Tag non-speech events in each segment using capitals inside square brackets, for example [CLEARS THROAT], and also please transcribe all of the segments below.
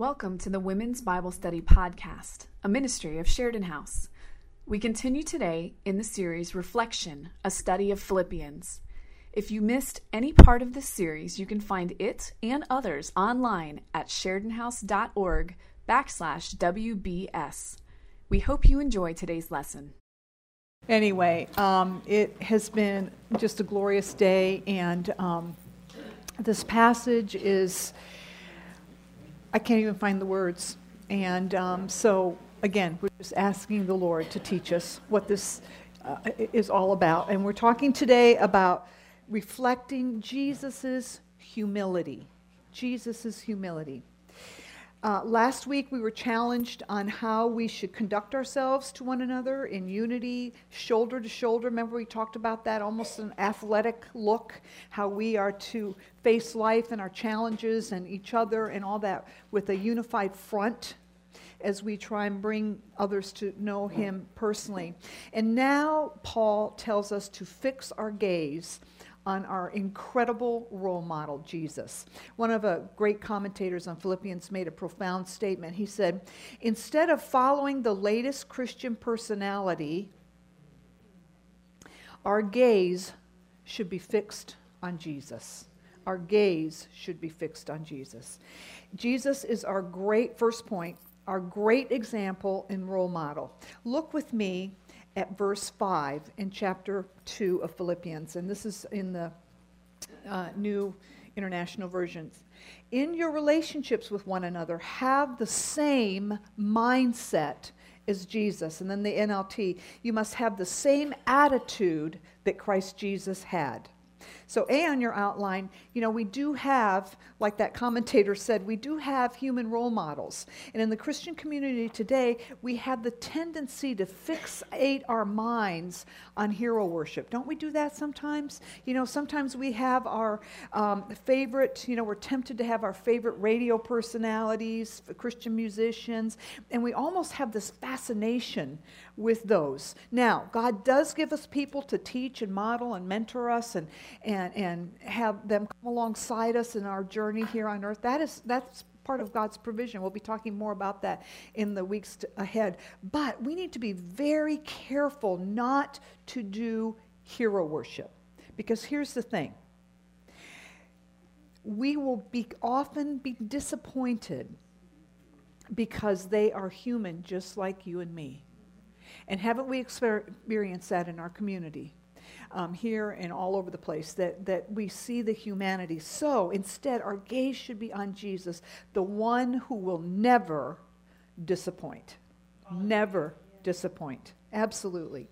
Welcome to the Women's Bible Study Podcast, a ministry of Sheridan House. We continue today in the series Reflection, a study of Philippians. If you missed any part of this series, you can find it and others online at sheridanhouse.org backslash WBS. We hope you enjoy today's lesson. Anyway, um, it has been just a glorious day, and um, this passage is I can't even find the words. And um, so, again, we're just asking the Lord to teach us what this uh, is all about. And we're talking today about reflecting Jesus' humility. Jesus' humility. Uh, last week, we were challenged on how we should conduct ourselves to one another in unity, shoulder to shoulder. Remember, we talked about that almost an athletic look, how we are to face life and our challenges and each other and all that with a unified front as we try and bring others to know Him personally. And now, Paul tells us to fix our gaze on our incredible role model, Jesus. One of the great commentators on Philippians made a profound statement. He said, Instead of following the latest Christian personality, our gaze should be fixed on Jesus. Our gaze should be fixed on Jesus. Jesus is our great, first point, our great example and role model. Look with me at verse 5 in chapter 2 of Philippians, and this is in the uh, New International Versions. In your relationships with one another, have the same mindset as Jesus. And then the NLT, you must have the same attitude that Christ Jesus had. So, A on your outline, you know, we do have, like that commentator said, we do have human role models. And in the Christian community today, we have the tendency to fixate our minds on hero worship. Don't we do that sometimes? You know, sometimes we have our um, favorite, you know, we're tempted to have our favorite radio personalities, Christian musicians, and we almost have this fascination with those. Now, God does give us people to teach and model and mentor us and, and and, have them come alongside us in our journey here on earth. That is, that's part of God's provision. We'll be talking more about that in the weeks ahead. But we need to be very careful not to do hero worship. Because here's the thing we will be often be disappointed because they are human just like you and me. And haven't we experienced that in our community? um, here and all over the place, that, that we see the humanity. So instead, our gaze should be on Jesus, the one who will never disappoint. Never disappoint. Absolutely.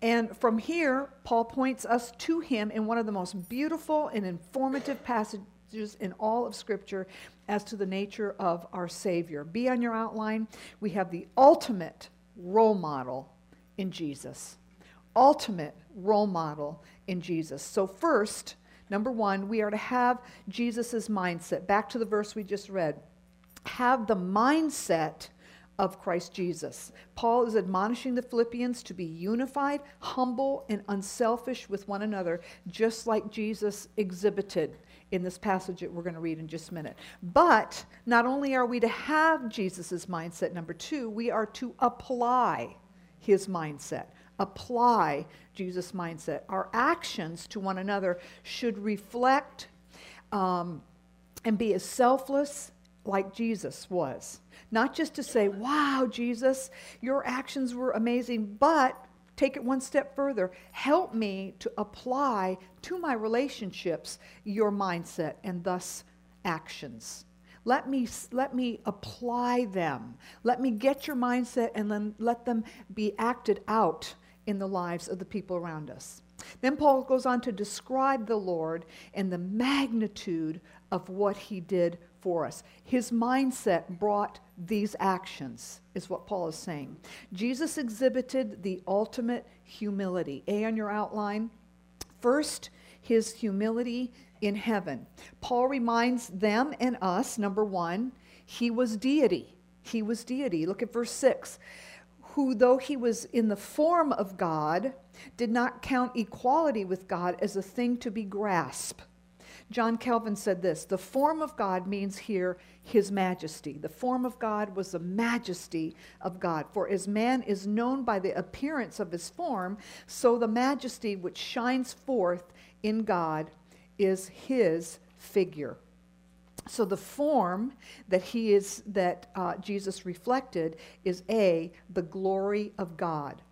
And from here, Paul points us to him in one of the most beautiful and informative passages in all of Scripture as to the nature of our Savior. Be on your outline. We have the ultimate role model in Jesus. Ultimate role model in Jesus. So, first, number one, we are to have Jesus' mindset. Back to the verse we just read. Have the mindset of Christ Jesus. Paul is admonishing the Philippians to be unified, humble, and unselfish with one another, just like Jesus exhibited in this passage that we're going to read in just a minute. But not only are we to have Jesus' mindset, number two, we are to apply his mindset apply Jesus' mindset. Our actions to one another should reflect um, and be as selfless like Jesus was. Not just to say, wow, Jesus, your actions were amazing, but take it one step further. Help me to apply to my relationships your mindset and thus actions. Let me, let me apply them. Let me get your mindset and then let them be acted out in the lives of the people around us. Then Paul goes on to describe the Lord and the magnitude of what he did for us. His mindset brought these actions, is what Paul is saying. Jesus exhibited the ultimate humility. A on your outline. First, his humility in heaven. Paul reminds them and us, number one, he was deity. He was deity. Look at verse 6 who, though he was in the form of God, did not count equality with God as a thing to be grasped. John Calvin said this The form of God means here his majesty. The form of God was the majesty of God. For as man is known by the appearance of his form, so the majesty which shines forth in God is his figure. So the form that he is that uh, Jesus reflected is a the glory of God.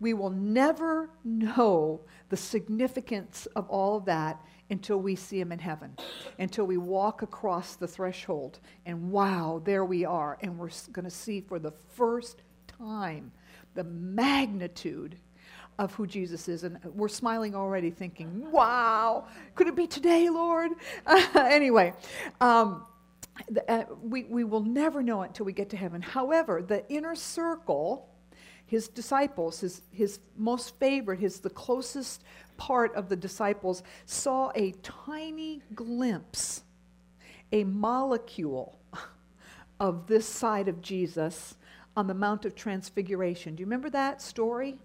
We will never know the significance of all of that until we see him in heaven, until we walk across the threshold and wow, there we are, and we're going to see for the first time the magnitude of who Jesus is. And we're smiling already, thinking, wow, could it be today, Lord? [LAUGHS] anyway, um, the, uh, we, we will never know it until we get to heaven. However, the inner circle, his disciples, his, his most favorite, his the closest part of the disciples, saw a tiny glimpse, a molecule of this side of Jesus on the Mount of Transfiguration. Do you remember that story?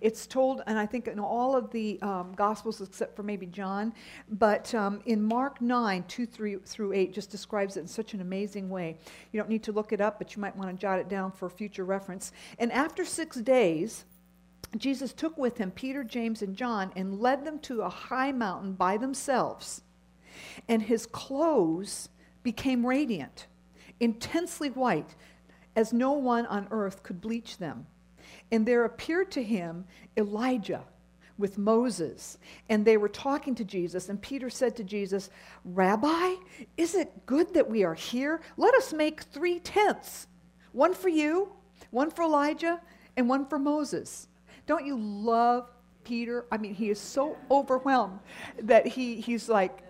It's told, and I think in all of the um, Gospels except for maybe John, but um, in Mark 9, 2 3 through 8, just describes it in such an amazing way. You don't need to look it up, but you might want to jot it down for future reference. And after six days, Jesus took with him Peter, James, and John and led them to a high mountain by themselves. And his clothes became radiant, intensely white as no one on earth could bleach them. And there appeared to him Elijah with Moses, and they were talking to Jesus. And Peter said to Jesus, Rabbi, is it good that we are here? Let us make three tents one for you, one for Elijah, and one for Moses. Don't you love Peter? I mean, he is so overwhelmed that he, he's like,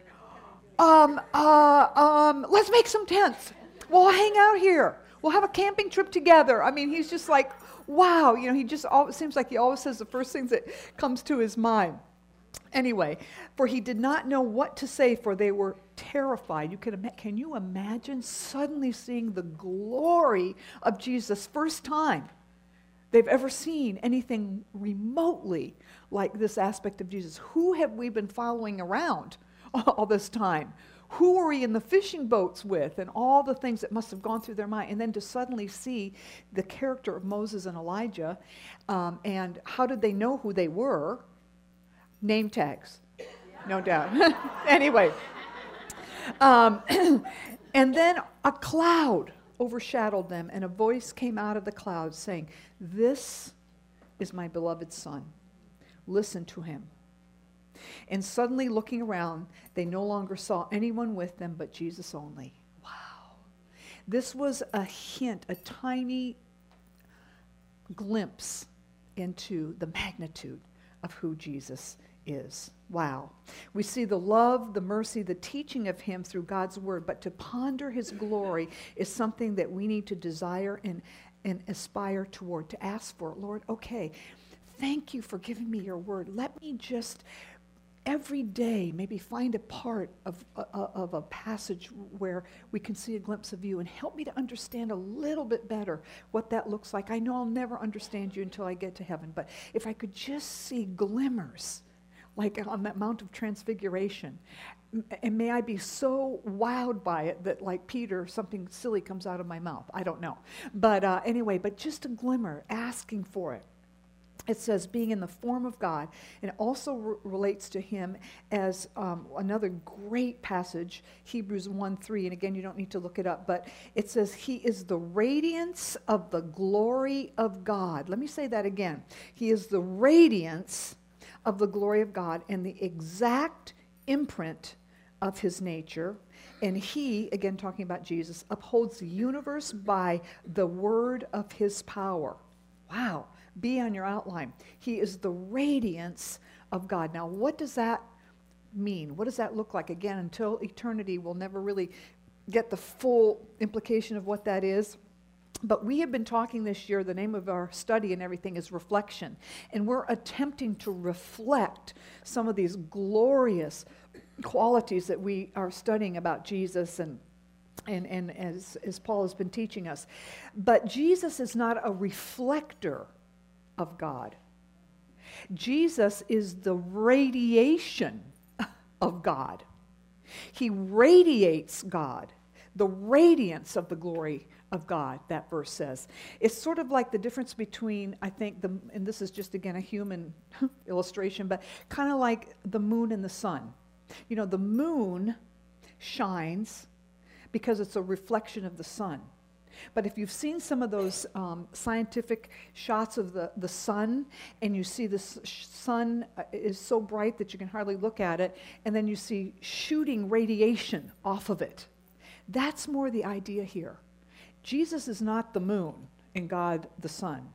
um, uh, um, let's make some tents. We'll hang out here. We'll have a camping trip together. I mean, he's just like, wow. You know, he just always seems like he always says the first things that comes to his mind. Anyway, for he did not know what to say, for they were terrified. You can, can you imagine suddenly seeing the glory of Jesus first time they've ever seen anything remotely like this aspect of Jesus? Who have we been following around [LAUGHS] all this time? who were we in the fishing boats with, and all the things that must have gone through their mind. And then to suddenly see the character of Moses and Elijah, um, and how did they know who they were? Name tags, no doubt. [LAUGHS] anyway, um, [CLEARS THROAT] and then a cloud overshadowed them, and a voice came out of the cloud saying, This is my beloved Son. Listen to him. And suddenly, looking around, they no longer saw anyone with them but Jesus only. Wow. This was a hint, a tiny glimpse into the magnitude of who Jesus is. Wow. We see the love, the mercy, the teaching of Him through God's Word, but to ponder His glory is something that we need to desire and, and aspire toward, to ask for. Lord, okay, thank you for giving me your Word. Let me just every day maybe find a part of, uh, uh, of a passage where we can see a glimpse of you and help me to understand a little bit better what that looks like. I know I'll never understand you until I get to heaven, but if I could just see glimmers, like on that Mount of Transfiguration, and may I be so wowed by it that, like Peter, something silly comes out of my mouth. I don't know. But uh, anyway, but just a glimmer, asking for it it says being in the form of God, and it also re- relates to him as um, another great passage, Hebrews 1 3. And again, you don't need to look it up, but it says, He is the radiance of the glory of God. Let me say that again. He is the radiance of the glory of God and the exact imprint of his nature. And he, again talking about Jesus, upholds the universe by the word of his power. Wow be on your outline. He is the radiance of God. Now, what does that mean? What does that look like? Again, until eternity, we'll never really get the full implication of what that is. But we have been talking this year, the name of our study and everything is reflection. And we're attempting to reflect some of these glorious qualities that we are studying about Jesus and and, and as, as Paul has been teaching us. But Jesus is not a reflector of God. Jesus is the radiation of God. He radiates God, the radiance of the glory of God, that verse says. It's sort of like the difference between, I think, the, and this is just again a human [LAUGHS] illustration, but kind of like the moon and the sun. You know, the moon shines because it's a reflection of the sun. But if you've seen some of those um, scientific shots of the, the sun, and you see the sun uh, is so bright that you can hardly look at it, and then you see shooting radiation off of it, that's more the idea here. Jesus is not the moon and God the sun.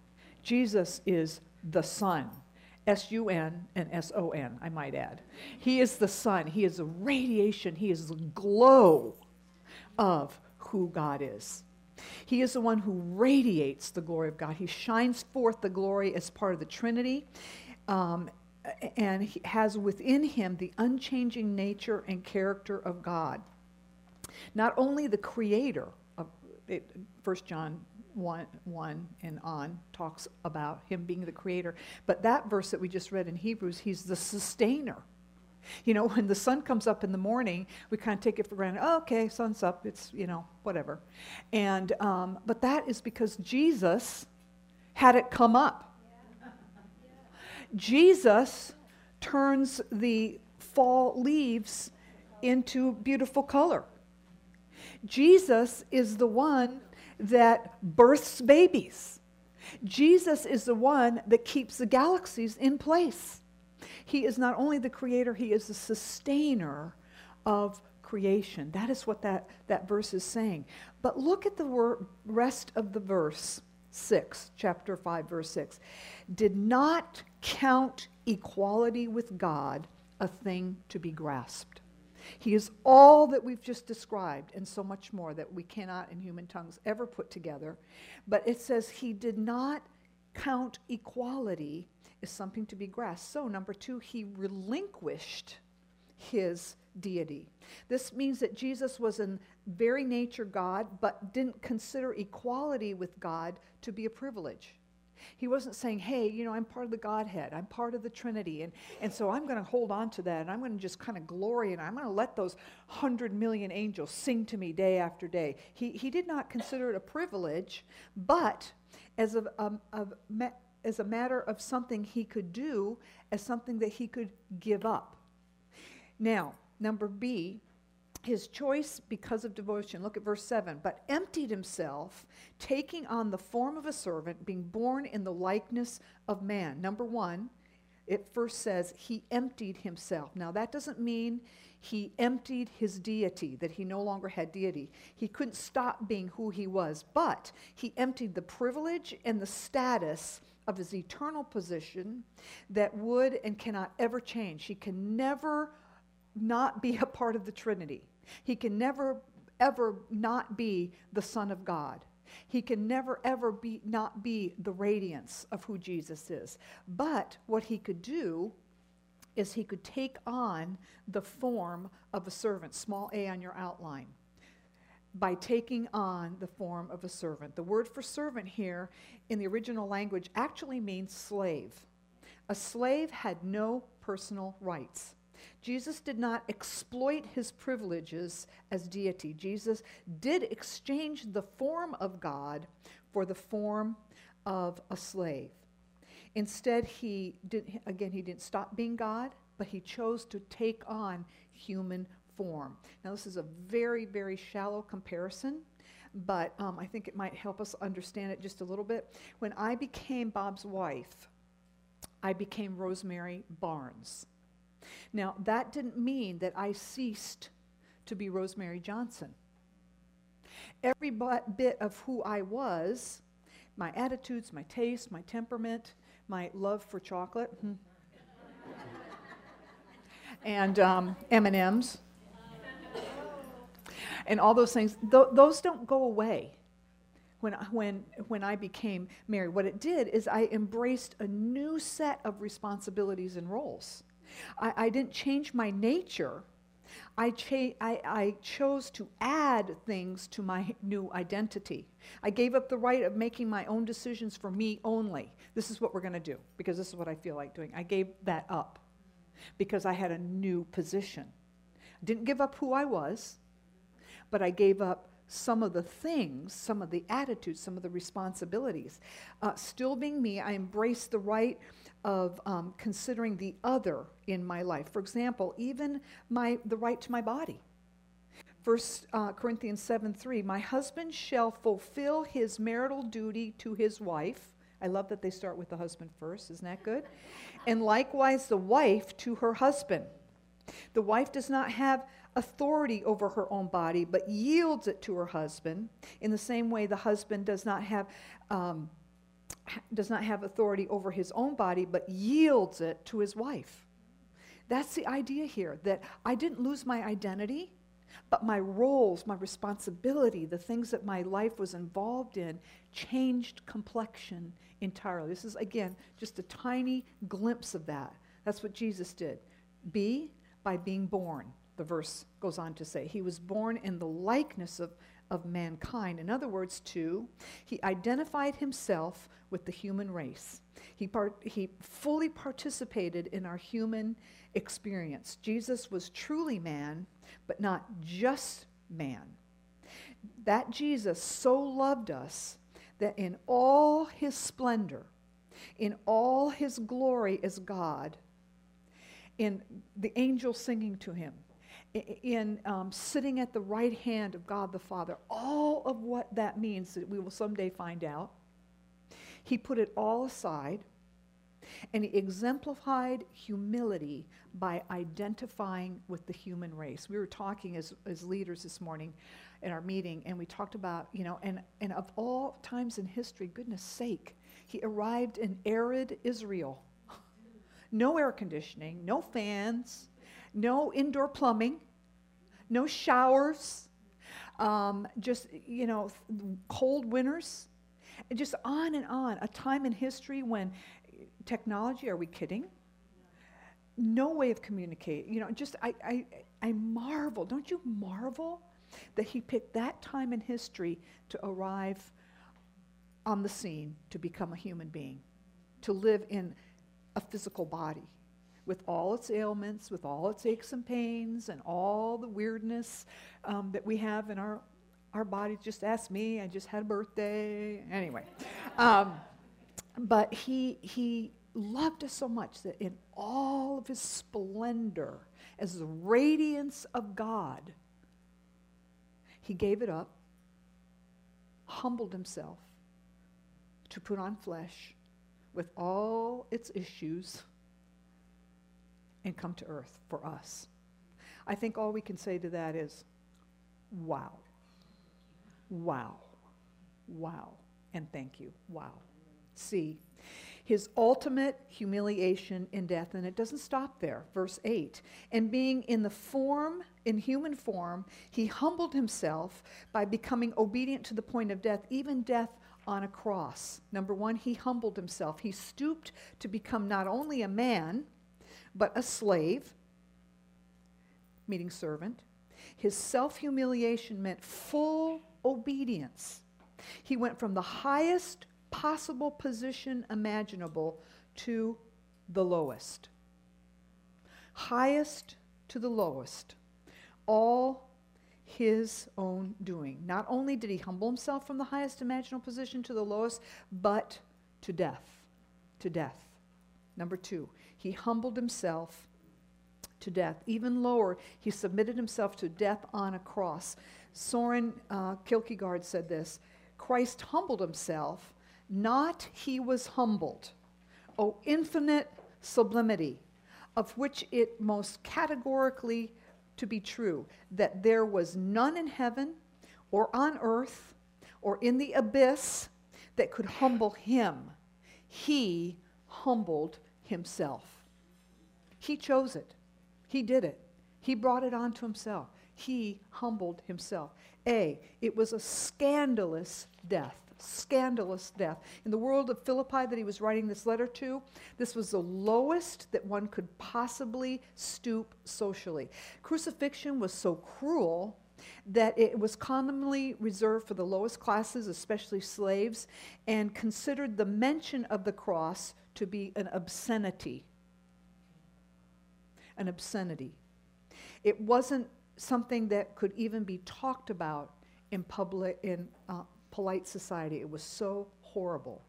Jesus is the sun. S U N and S O N, I might add. He is the sun. He is the radiation. He is the glow of who God is. He is the one who radiates the glory of God. He shines forth the glory as part of the Trinity. Um, and he has within him the unchanging nature and character of God. Not only the creator, it, 1 John 1, 1 and on talks about him being the creator, but that verse that we just read in Hebrews, he's the sustainer. You know, when the sun comes up in the morning, we kind of take it for granted. Oh, okay, sun's up. It's, you know, whatever. And, um, but that is because Jesus had it come up. Jesus turns the fall leaves into beautiful color. Jesus is the one that births babies. Jesus is the one that keeps the galaxies in place. He is not only the creator, he is the sustainer of creation. That is what that, that verse is saying. But look at the wor- rest of the verse 6, chapter 5, verse 6. Did not count equality with God a thing to be grasped. He is all that we've just described and so much more that we cannot in human tongues ever put together. But it says he did not count equality is something to be grasped. So, number two, he relinquished his deity. This means that Jesus was in very nature God, but didn't consider equality with God to be a privilege. He wasn't saying, hey, you know, I'm part of the Godhead, I'm part of the Trinity, and, and so I'm going to hold on to that, and I'm going to just kind of glory, and I'm going to let those hundred million angels sing to me day after day. He, he did not consider it a privilege, but as a, a, a as a matter of something he could do, as something that he could give up. Now, number B, his choice because of devotion. Look at verse 7. But emptied himself, taking on the form of a servant, being born in the likeness of man. Number one, it first says he emptied himself. Now, that doesn't mean he emptied his deity, that he no longer had deity. He couldn't stop being who he was, but he emptied the privilege and the status of his eternal position that would and cannot ever change. He can never not be a part of the Trinity. He can never ever not be the Son of God. He can never ever be not be the radiance of who Jesus is. But what he could do is he could take on the form of a servant, small a on your outline by taking on the form of a servant. The word for servant here in the original language actually means slave. A slave had no personal rights. Jesus did not exploit his privileges as deity. Jesus did exchange the form of God for the form of a slave. Instead, he did, again, he didn't stop being God, but he chose to take on human form. Now, this is a very, very shallow comparison, but um, I think it might help us understand it just a little bit. When I became Bob's wife, I became Rosemary Barnes. Now, that didn't mean that I ceased to be Rosemary Johnson. Every bit of who I was, my attitudes, my taste, my temperament, my love for chocolate, hmm, and um, M&Ms, and all those things, th- those don't go away when, when, when I became married. What it did is I embraced a new set of responsibilities and roles. I, I didn't change my nature. I, cha- I, I, chose to add things to my new identity. I gave up the right of making my own decisions for me only. This is what we're going to do because this is what I feel like doing. I gave that up because I had a new position. Didn't give up who I was, but I gave up some of the things, some of the attitudes, some of the responsibilities. Uh, still being me, I embraced the right of um, considering the other in my life. For example, even my, the right to my body. First uh, Corinthians 7 3, my husband shall fulfill his marital duty to his wife. I love that they start with the husband first. Isn't that good? And likewise, the wife to her husband. The wife does not have authority over her own body, but yields it to her husband. In the same way, the husband does not have. Um, does not have authority over his own body, but yields it to his wife. That's the idea here that I didn't lose my identity, but my roles, my responsibility, the things that my life was involved in changed complexion entirely. This is, again, just a tiny glimpse of that. That's what Jesus did. Be by being born the verse goes on to say. He was born in the likeness of, of mankind. In other words, too, he identified himself with the human race. He, part, he fully participated in our human experience. Jesus was truly man, but not just man. That Jesus so loved us that in all his splendor, in all his glory as God, in the angels singing to him, in um, sitting at the right hand of God the Father, all of what that means that we will someday find out. He put it all aside and he exemplified humility by identifying with the human race. We were talking as, as leaders this morning in our meeting, and we talked about, you know, and, and of all times in history, goodness sake, he arrived in arid Israel. [LAUGHS] No air conditioning, no fans, no indoor plumbing, no showers, um, just, you know, cold winters, and just on and on. A time in history when technology, are we kidding? No way of communicating. You know, just, I, I, I marvel. Don't you marvel that he picked that time in history to arrive on the scene to become a human being, to live in a physical body? With all its ailments, with all its aches and pains, and all the weirdness um, that we have in our, our bodies. Just ask me, I just had a birthday. Anyway. Um, but he, he loved us so much that in all of his splendor, as the radiance of God, he gave it up, humbled himself to put on flesh with all its issues and come to earth for us. I think all we can say to that is, wow, wow, wow, and thank you, wow. See, his ultimate humiliation in death, and it doesn't stop there. Verse 8 And being in the form, in human form, he humbled himself by becoming obedient to the point of death, even death on a cross. Number one, he humbled himself. He stooped to become not only a man, but a slave, meaning servant. His self humiliation meant full obedience. He went from the highest possible position imaginable to the lowest. Highest to the lowest. All his own doing. Not only did he humble himself from the highest imaginable position to the lowest, but to death. To death. Number two, he humbled himself to death. Even lower, he submitted himself to death on a cross. Soren uh, Kierkegaard said this Christ humbled himself, not he was humbled. O infinite sublimity, of which it most categorically to be true, that there was none in heaven or on earth or in the abyss that could humble him. He humbled himself. He chose it. He did it. He brought it onto himself. He humbled himself. A, it was a scandalous death. Scandalous death. In the world of Philippi that he was writing this letter to, this was the lowest that one could possibly stoop socially. Crucifixion was so cruel that it was commonly reserved for the lowest classes, especially slaves, and considered the mention of the cross to be an obscenity an obscenity. It wasn't something that could even be talked about in public in uh, polite society. It was so horrible.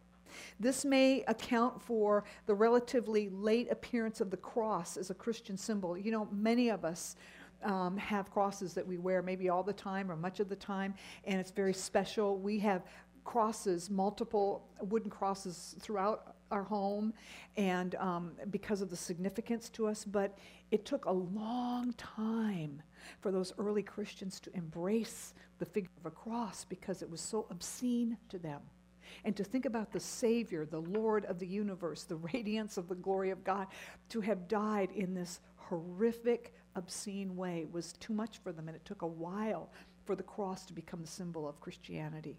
This may account for the relatively late appearance of the cross as a Christian symbol. You know, many of us um, have crosses that we wear maybe all the time or much of the time, and it's very special. We have crosses, multiple wooden crosses throughout our home, and um, because of the significance to us, but it took a long time for those early Christians to embrace the figure of a cross because it was so obscene to them. And to think about the Savior, the Lord of the universe, the radiance of the glory of God, to have died in this horrific, obscene way was too much for them, and it took a while for the cross to become the symbol of Christianity.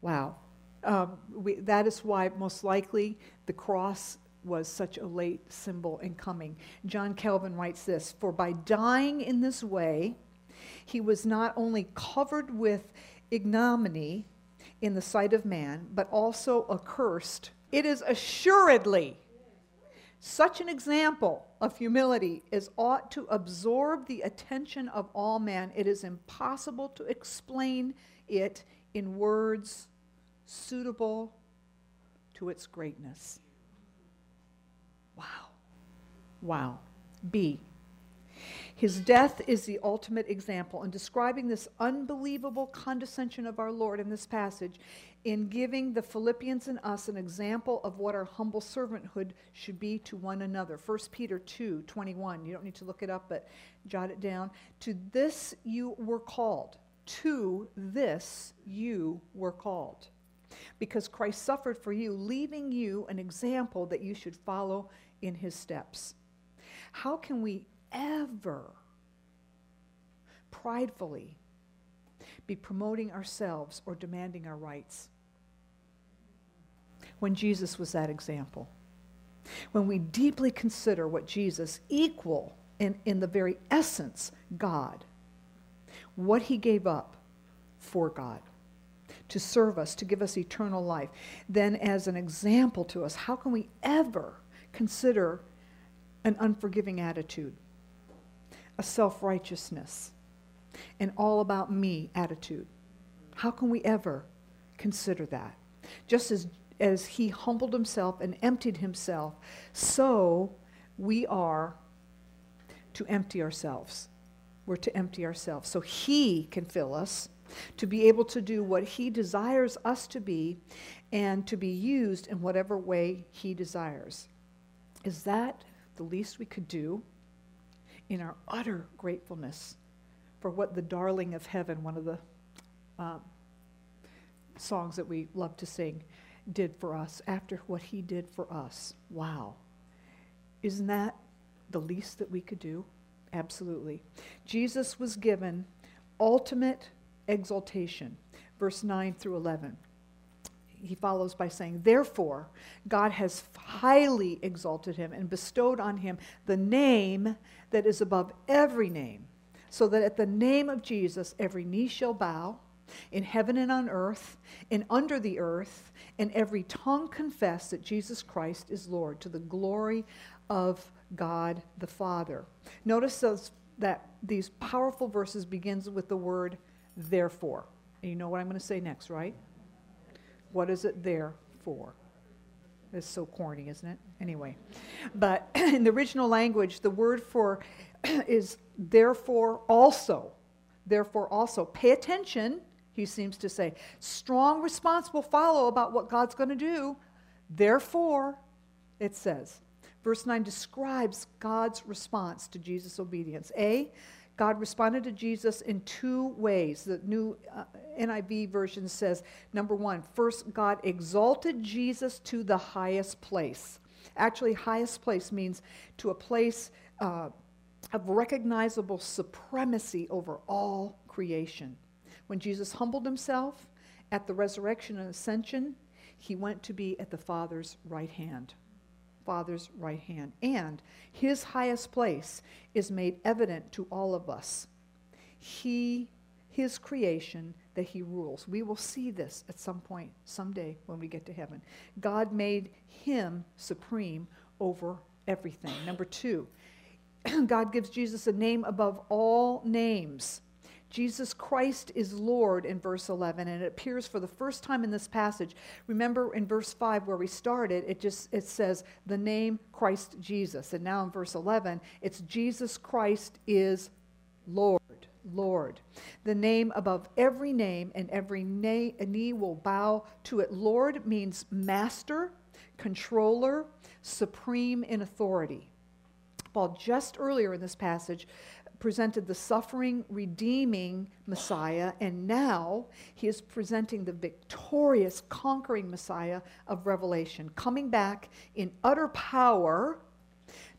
Wow. Um, we, that is why, most likely, the cross was such a late symbol in coming. John Calvin writes this For by dying in this way, he was not only covered with ignominy in the sight of man, but also accursed. It is assuredly such an example of humility is ought to absorb the attention of all men. It is impossible to explain it in words suitable to its greatness. Wow. Wow. B. His death is the ultimate example. In describing this unbelievable condescension of our Lord in this passage, in giving the Philippians and us an example of what our humble servanthood should be to one another. 1 Peter 2 21. You don't need to look it up, but jot it down. To this you were called. To this you were called. Because Christ suffered for you, leaving you an example that you should follow in his steps. How can we ever pridefully be promoting ourselves or demanding our rights. When Jesus was that example. When we deeply consider what Jesus, equal in, in the very essence, God, what he gave up for God to serve us, to give us eternal life, then as an example to us, how can we ever consider an unforgiving attitude? a self righteousness, an all about me attitude. How can we ever consider that? Just as, as he humbled himself and emptied himself, so we are to empty ourselves. We're to empty ourselves. So he can fill us to be able to do what he desires us to be and to be used in whatever way he desires. Is that the least we could do? in our utter gratefulness for what the darling of heaven, one of the um, songs that we love to sing, did for us after what he did for us. Wow. Isn't that the least that we could do? Absolutely. Jesus was given ultimate exaltation. Verse 9 through 11 he follows by saying, Therefore, God has highly exalted him and bestowed on him the name that is above every name, so that at the name of Jesus every knee shall bow, in heaven and on earth, and under the earth, and every tongue confess that Jesus Christ is Lord, to the glory of God the Father. Notice those, that these powerful verses begins with the word therefore. And you know what I'm going to say next, right? What is it there for? It's so corny, isn't it? Anyway. But [CLEARS THROAT] in the original language, the word for [CLEARS THROAT] is therefore also. Therefore also. Pay attention, he seems to say. Strong response will follow about what God's going to do. Therefore, it says. Verse 9 describes God's response to Jesus' obedience. A, God responded to Jesus in two ways. The new uh, NIV version says number one, first, God exalted Jesus to the highest place. Actually, highest place means to a place uh, of recognizable supremacy over all creation. When Jesus humbled himself at the resurrection and ascension, he went to be at the Father's right hand. Father's right hand. And his highest place is made evident to all of us. He, his creation, that he rules. We will see this at some point, someday, when we get to heaven. God made him supreme over everything. Number two, [CLEARS THROAT] God gives Jesus a name above all names. Jesus Christ is Lord in verse 11 and it appears for the first time in this passage. Remember in verse 5 where we started, it just it says the name Christ Jesus. And now in verse 11, it's Jesus Christ is Lord. Lord. The name above every name and every knee will bow to it. Lord means master, controller, supreme in authority. Paul just earlier in this passage presented the suffering, redeeming Messiah, and now he is presenting the victorious, conquering Messiah of Revelation, coming back in utter power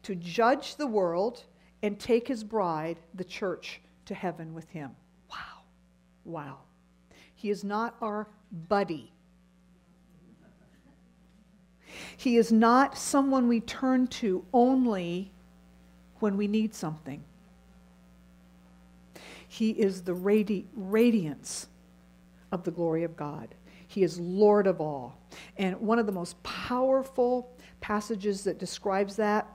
to judge the world and take his bride, the church, to heaven with him. Wow. Wow. He is not our buddy. He is not someone we turn to only when we need something. He is the radi- radiance of the glory of God. He is Lord of all. And one of the most powerful passages that describes that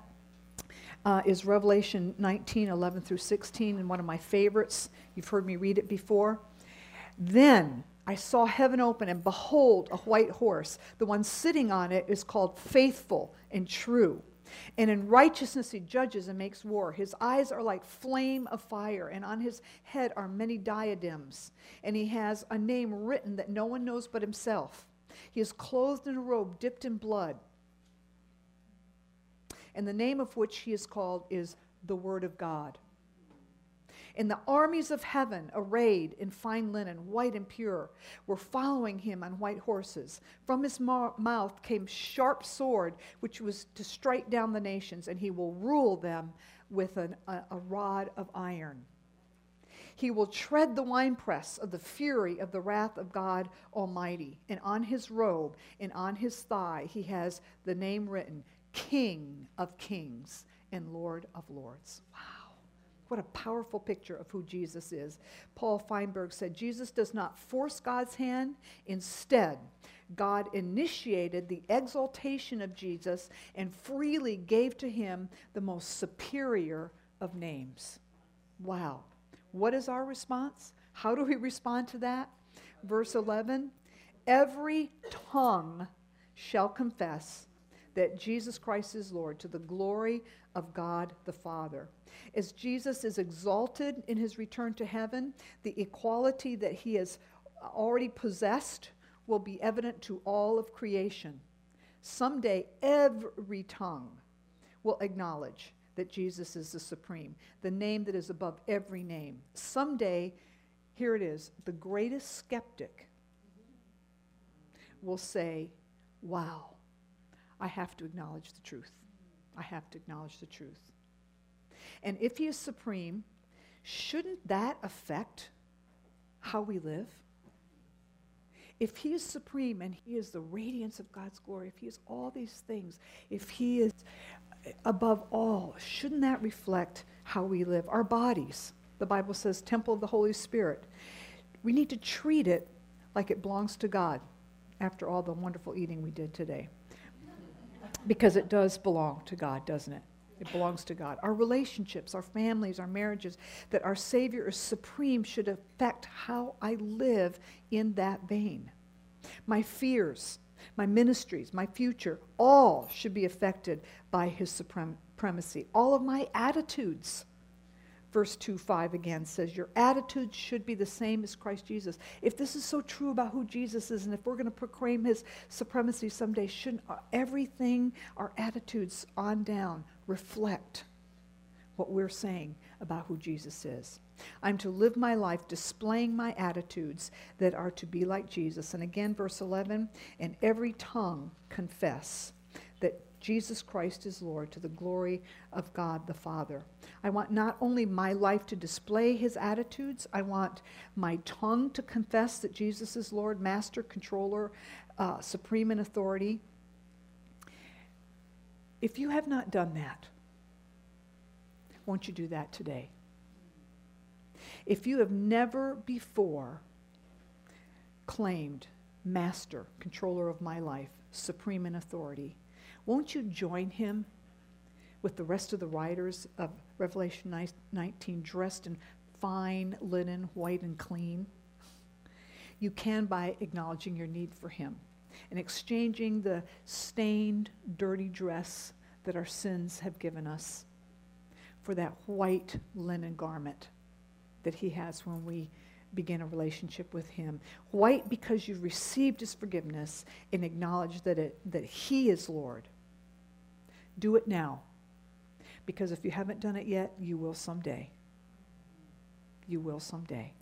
uh, is Revelation 19 11 through 16, and one of my favorites. You've heard me read it before. Then I saw heaven open, and behold, a white horse. The one sitting on it is called Faithful and True. And in righteousness he judges and makes war. His eyes are like flame of fire, and on his head are many diadems. And he has a name written that no one knows but himself. He is clothed in a robe dipped in blood. And the name of which he is called is the Word of God. And the armies of heaven, arrayed in fine linen, white and pure, were following him on white horses. From his mouth came sharp sword, which was to strike down the nations, and he will rule them with an, a, a rod of iron. He will tread the winepress of the fury of the wrath of God Almighty. And on his robe and on his thigh he has the name written King of Kings and Lord of Lords. Wow. What a powerful picture of who Jesus is. Paul Feinberg said Jesus does not force God's hand. Instead, God initiated the exaltation of Jesus and freely gave to him the most superior of names. Wow. What is our response? How do we respond to that? Verse 11 Every tongue shall confess that Jesus Christ is Lord to the glory of God the Father. As Jesus is exalted in his return to heaven, the equality that he has already possessed will be evident to all of creation. Someday, every tongue will acknowledge that Jesus is the supreme, the name that is above every name. Someday, here it is, the greatest skeptic will say, Wow, I have to acknowledge the truth. I have to acknowledge the truth. And if He is supreme, shouldn't that affect how we live? If He is supreme and He is the radiance of God's glory, if He is all these things, if He is above all, shouldn't that reflect how we live? Our bodies, the Bible says, temple of the Holy Spirit. We need to treat it like it belongs to God after all the wonderful eating we did today because it does belong to God, doesn't it? It belongs to God. Our relationships, our families, our marriages, that our Savior is supreme should affect how I live in that vein. My fears, my ministries, my future, all should be affected by His supremacy. All of my attitudes verse 2 5 again says, Your attitude should be the same as Christ Jesus. If this is so true about who Jesus is, and if we're going to proclaim his supremacy someday, shouldn't everything, our attitudes on down, reflect what we're saying about who Jesus is? I'm to live my life displaying my attitudes that are to be like Jesus. And again, verse 11, and every tongue confess Jesus Christ is Lord to the glory of God the Father. I want not only my life to display his attitudes, I want my tongue to confess that Jesus is Lord, Master, Controller, uh, Supreme in authority. If you have not done that, won't you do that today? If you have never before claimed Master, Controller of my life, Supreme in authority, won't you join him with the rest of the writers of Revelation 19 dressed in fine linen, white and clean. You can by acknowledging your need for Him and exchanging the stained, dirty dress that our sins have given us for that white linen garment that He has when we begin a relationship with Him. White because you've received His forgiveness and acknowledge that, it, that He is Lord. Do it now. Because if you haven't done it yet, you will someday. You will someday.